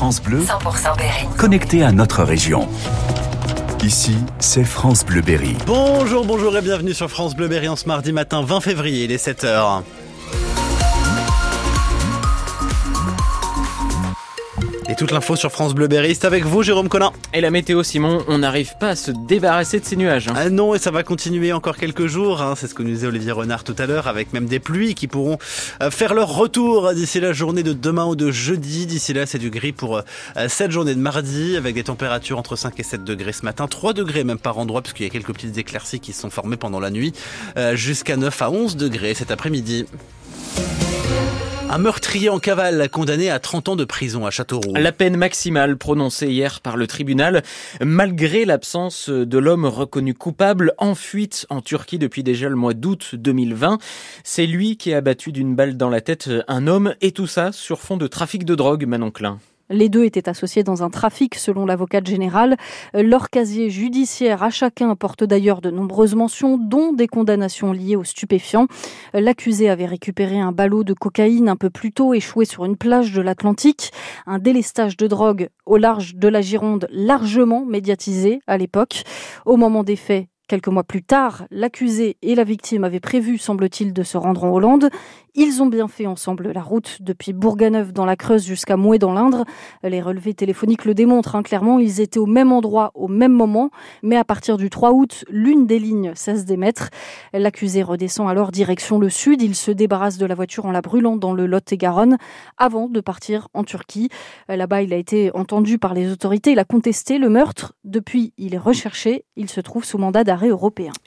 France Bleu, 100% Berry. Connecté à notre région. Ici, c'est France Bleu Berry. Bonjour, bonjour et bienvenue sur France Bleu Berry en ce mardi matin 20 février, il est 7h. Et toute l'info sur France Bleu Berry, c'est avec vous Jérôme Collin. Et la météo Simon, on n'arrive pas à se débarrasser de ces nuages. Hein. Ah non, et ça va continuer encore quelques jours, hein. c'est ce que nous disait Olivier Renard tout à l'heure, avec même des pluies qui pourront euh, faire leur retour d'ici la journée de demain ou de jeudi. D'ici là, c'est du gris pour euh, cette journée de mardi, avec des températures entre 5 et 7 degrés ce matin, 3 degrés même par endroit, puisqu'il y a quelques petites éclaircies qui se sont formées pendant la nuit, euh, jusqu'à 9 à 11 degrés cet après-midi. Un meurtrier en cavale condamné à 30 ans de prison à Châteauroux. La peine maximale prononcée hier par le tribunal, malgré l'absence de l'homme reconnu coupable en fuite en Turquie depuis déjà le mois d'août 2020. C'est lui qui a abattu d'une balle dans la tête un homme et tout ça sur fond de trafic de drogue, Manon Klein. Les deux étaient associés dans un trafic, selon l'avocate générale. Leur casier judiciaire à chacun porte d'ailleurs de nombreuses mentions, dont des condamnations liées aux stupéfiants. L'accusé avait récupéré un ballot de cocaïne un peu plus tôt, échoué sur une plage de l'Atlantique. Un délestage de drogue au large de la Gironde, largement médiatisé à l'époque. Au moment des faits, Quelques mois plus tard, l'accusé et la victime avaient prévu, semble-t-il, de se rendre en Hollande. Ils ont bien fait ensemble la route depuis Bourganeuf dans la Creuse jusqu'à Mouet dans l'Indre. Les relevés téléphoniques le démontrent hein, clairement. Ils étaient au même endroit au même moment, mais à partir du 3 août, l'une des lignes cesse d'émettre. L'accusé redescend alors direction le sud. Il se débarrasse de la voiture en la brûlant dans le Lot-et-Garonne avant de partir en Turquie. Là-bas, il a été entendu par les autorités. Il a contesté le meurtre. Depuis, il est recherché. Il se trouve sous mandat d'arrêt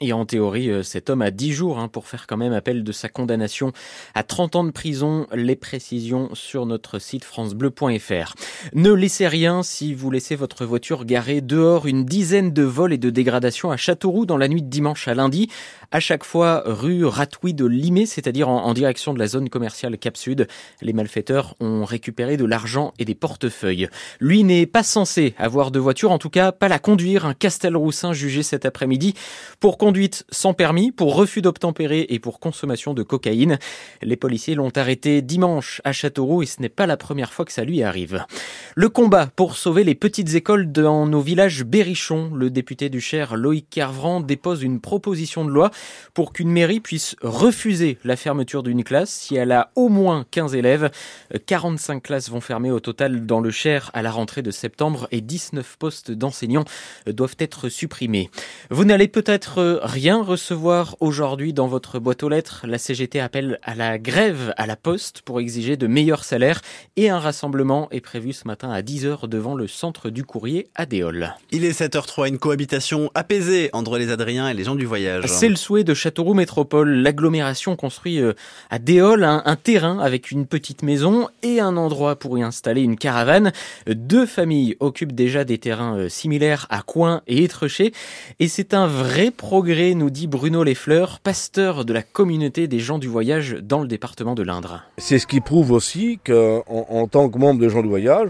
Et en théorie, euh, cet homme a 10 jours hein, pour faire quand même appel de sa condamnation à 30 ans de prison. Les précisions sur notre site francebleu.fr. Ne laissez rien si vous laissez votre voiture garée dehors. Une dizaine de vols et de dégradations à Châteauroux dans la nuit de dimanche à lundi. À chaque fois rue Ratouille de Limay, c'est-à-dire en, en direction de la zone commerciale Cap Sud. Les malfaiteurs ont récupéré de l'argent et des portefeuilles. Lui n'est pas censé avoir de voiture, en tout cas pas la conduire. Un Castelroussin jugé cet après-midi pour conduite sans permis, pour refus d'obtempérer et pour consommation de cocaïne. Les policiers l'ont arrêté dimanche à Châteauroux et ce n'est pas la première fois que ça lui arrive. Le combat pour sauver les petites écoles dans nos villages berrichons. Le député du Cher, Loïc Carvran, dépose une proposition de loi pour qu'une mairie puisse refuser la fermeture d'une classe si elle a au moins 15 élèves. 45 classes vont fermer au total dans le Cher à la rentrée de septembre et 19 postes d'enseignants doivent être supprimés. Vous n'allez peut-être rien recevoir aujourd'hui dans votre boîte aux lettres. La CGT appelle à la grève à la poste pour exiger de meilleurs salaires et un rassemblement est prévu ce matin à 10h devant le centre du courrier à Déol. Il est 7h03, une cohabitation apaisée entre les Adriens et les gens du voyage. C'est le souhait de Châteauroux Métropole. L'agglomération construit euh, à Déol un, un terrain avec une petite maison et un endroit pour y installer une caravane. Deux familles occupent déjà des terrains euh, similaires à Coin et Étreché et c'est un vrai progrès, nous dit Bruno Lefleur, pasteur de la communauté des gens du voyage dans le département de l'Indre. C'est ce qui prouve aussi qu'en en tant que membre des gens du voyage,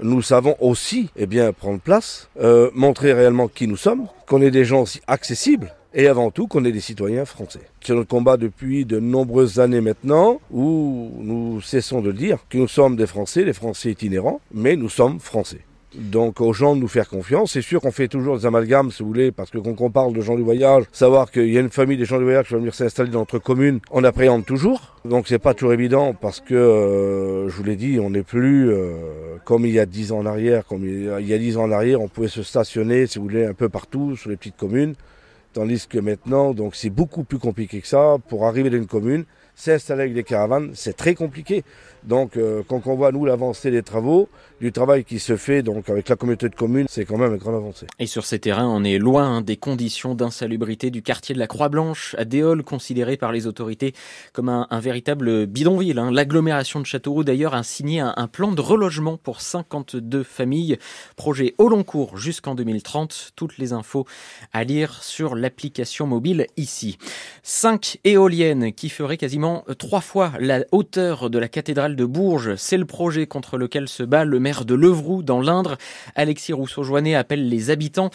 nous savons aussi eh bien, prendre place, euh, montrer réellement qui nous sommes, qu'on est des gens aussi accessibles et avant tout qu'on est des citoyens français. C'est notre combat depuis de nombreuses années maintenant où nous cessons de dire que nous sommes des Français, des Français itinérants, mais nous sommes Français. Donc aux gens de nous faire confiance. C'est sûr qu'on fait toujours des amalgames, si vous voulez, parce que quand on parle de gens du voyage, savoir qu'il y a une famille des gens du voyage qui va venir s'installer dans notre commune, on appréhende toujours. Donc c'est pas toujours évident parce que, euh, je vous l'ai dit, on n'est plus euh, comme il y a dix ans en arrière. Comme il y a dix ans en arrière, on pouvait se stationner, si vous voulez, un peu partout sur les petites communes. Tandis que maintenant, c'est beaucoup plus compliqué que ça. Pour arriver dans une commune, s'installer avec des caravanes, c'est très compliqué. Donc, euh, quand on voit, nous, l'avancée des travaux, du travail qui se fait donc avec la communauté de communes, c'est quand même une grande avancée. Et sur ces terrains, on est loin hein, des conditions d'insalubrité du quartier de la Croix-Blanche, à Déol, considéré par les autorités comme un, un véritable bidonville. Hein. L'agglomération de Châteauroux, d'ailleurs, a signé un, un, plan de relogement pour 52 familles. Projet au long cours jusqu'en 2030. Toutes les infos à lire sur l'application mobile ici. Cinq éoliennes qui feraient quasiment quasiment trois fois la hauteur de la cathédrale de Bourges. C'est le projet contre lequel se bat le maire de Levroux dans l'Indre. Alexis Rousseau-Joannet appelle les habitants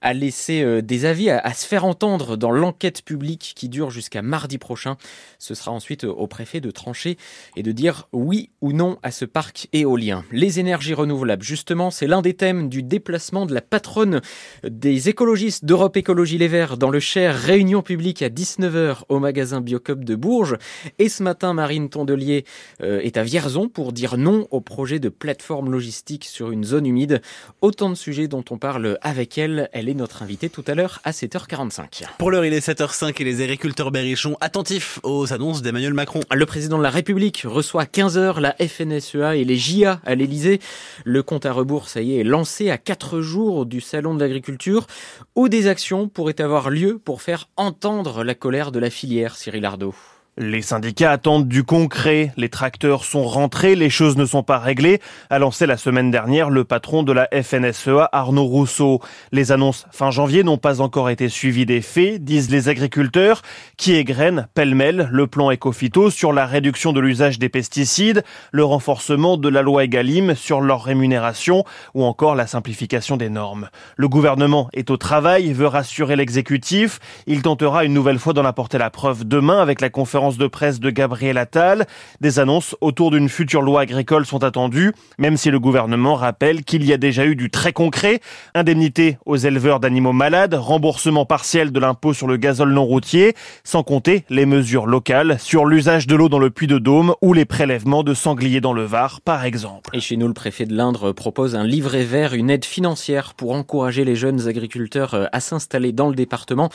à laisser euh, des avis, à, se faire entendre dans l'enquête publique qui dure jusqu'à mardi prochain. Ce sera ensuite au préfet de trancher et de dire oui ou non à ce parc éolien. Les énergies renouvelables, justement, c'est l'un des thèmes du déplacement de la patronne des écologistes d'Europe Écologie Les Verts dans le Cher, réunion publique à 19h au magasin Biocop de Bourges. Et ce matin, Marine Tondelier euh, est à Vierzon pour dire non au projet de plateforme logistique sur une zone humide. Autant de sujets dont on parle avec elle. Elle est notre invitée tout à l'heure à 7h45. Pour l'heure, il est 7h05 et les agriculteurs berrichons attentifs aux annonces d'Emmanuel Macron. Le président de la République reçoit à 15h la FNSEA et les JA à l'Elysée. Le compte à rebours, ça y est, est lancé à 4 jours du salon de l'agriculture où des actions pourraient avoir lieu pour faire entendre la colère de la filière, Cyril Ardo? Les syndicats attendent du concret. Les tracteurs sont rentrés, les choses ne sont pas réglées, a lancé la semaine dernière le patron de la FNSEA, Arnaud Rousseau. Les annonces fin janvier n'ont pas encore été suivies des faits, disent les agriculteurs, qui égrènent pêle-mêle le plan Ecofito sur la réduction de l'usage des pesticides, le renforcement de la loi Egalim sur leur rémunération ou encore la simplification des normes. Le gouvernement est au travail, veut rassurer l'exécutif. Il tentera une nouvelle fois d'en apporter la preuve demain avec la conférence de presse de Gabriel Attal. Des annonces autour d'une future loi agricole sont attendues, même si le gouvernement rappelle qu'il y a déjà eu du très concret. Indemnité aux éleveurs d'animaux malades, remboursement partiel de l'impôt sur le gazole non routier, sans compter les mesures locales sur l'usage de l'eau dans le puits de Dôme ou les prélèvements de sangliers dans le Var, par exemple. Et chez nous, le préfet de l'Indre propose un livret vert, une aide financière pour encourager les jeunes agriculteurs euh, à s'installer dans le département.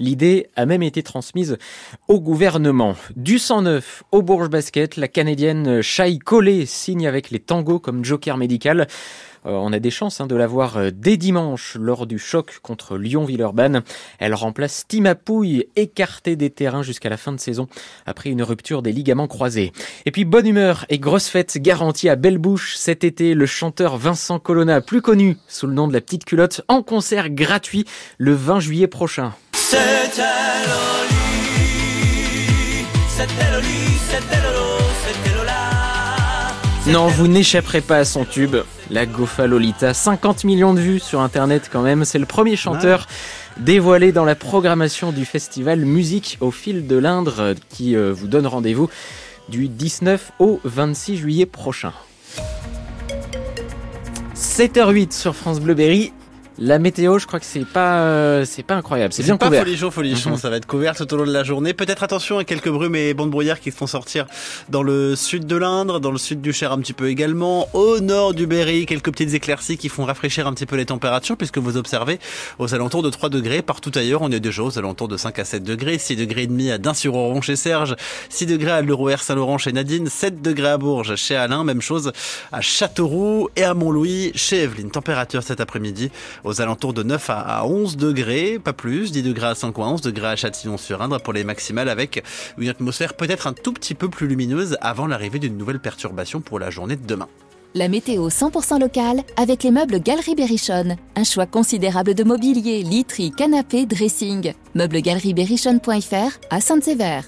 L'idée a même été transmise au gouvernement. Du 109 au Bourges Basket, la Canadienne Shai Collet signe avec les tangos comme joker médical. Euh, on a des chances hein, de la voir euh, dès dimanche lors du choc contre Lyon-Villeurbanne. Elle remplace Tima Pouille, écartée des terrains jusqu'à la fin de saison après une rupture des ligaments croisés. Et puis bonne humeur et grosse fête garantie à Belle Bouche cet été. Le chanteur Vincent Colonna, plus connu sous le nom de la petite culotte, en concert gratuit le 20 juillet prochain. Non, vous n'échapperez pas à son tube, la Gofa Lolita. 50 millions de vues sur internet quand même. C'est le premier chanteur dévoilé dans la programmation du festival Musique au fil de l'Indre qui euh, vous donne rendez-vous du 19 au 26 juillet prochain. 7h08 sur France Bleu Berry. La météo, je crois que c'est pas euh, c'est pas incroyable. C'est bien pas couvert. folichon, folichon. Mhm. Ça va être couvert tout au long de la journée. Peut-être attention à quelques brumes et bandes brouillard qui se font sortir dans le sud de l'Indre, dans le sud du Cher un petit peu également, au nord du Berry, quelques petites éclaircies qui font rafraîchir un petit peu les températures puisque vous observez aux alentours de 3 degrés partout ailleurs. On est déjà aux alentours de 5 à 7 degrés, 6 degrés et demi à Dain-sur-Oron chez Serge, 6 degrés à Lerouer Saint-Laurent chez Nadine, 7 degrés à Bourges chez Alain, même chose à Châteauroux et à Montlouis chez Evelyne. Température cet après-midi aux alentours de 9 à 11 degrés, pas plus, 10 degrés à 5 ou 11 degrés à Châtillon-sur-Indre pour les maximales avec une atmosphère peut-être un tout petit peu plus lumineuse avant l'arrivée d'une nouvelle perturbation pour la journée de demain. La météo 100% locale avec les meubles Galerie Berrichonne. Un choix considérable de mobilier, literie, canapé, dressing. Meubles à Saint-Sévère.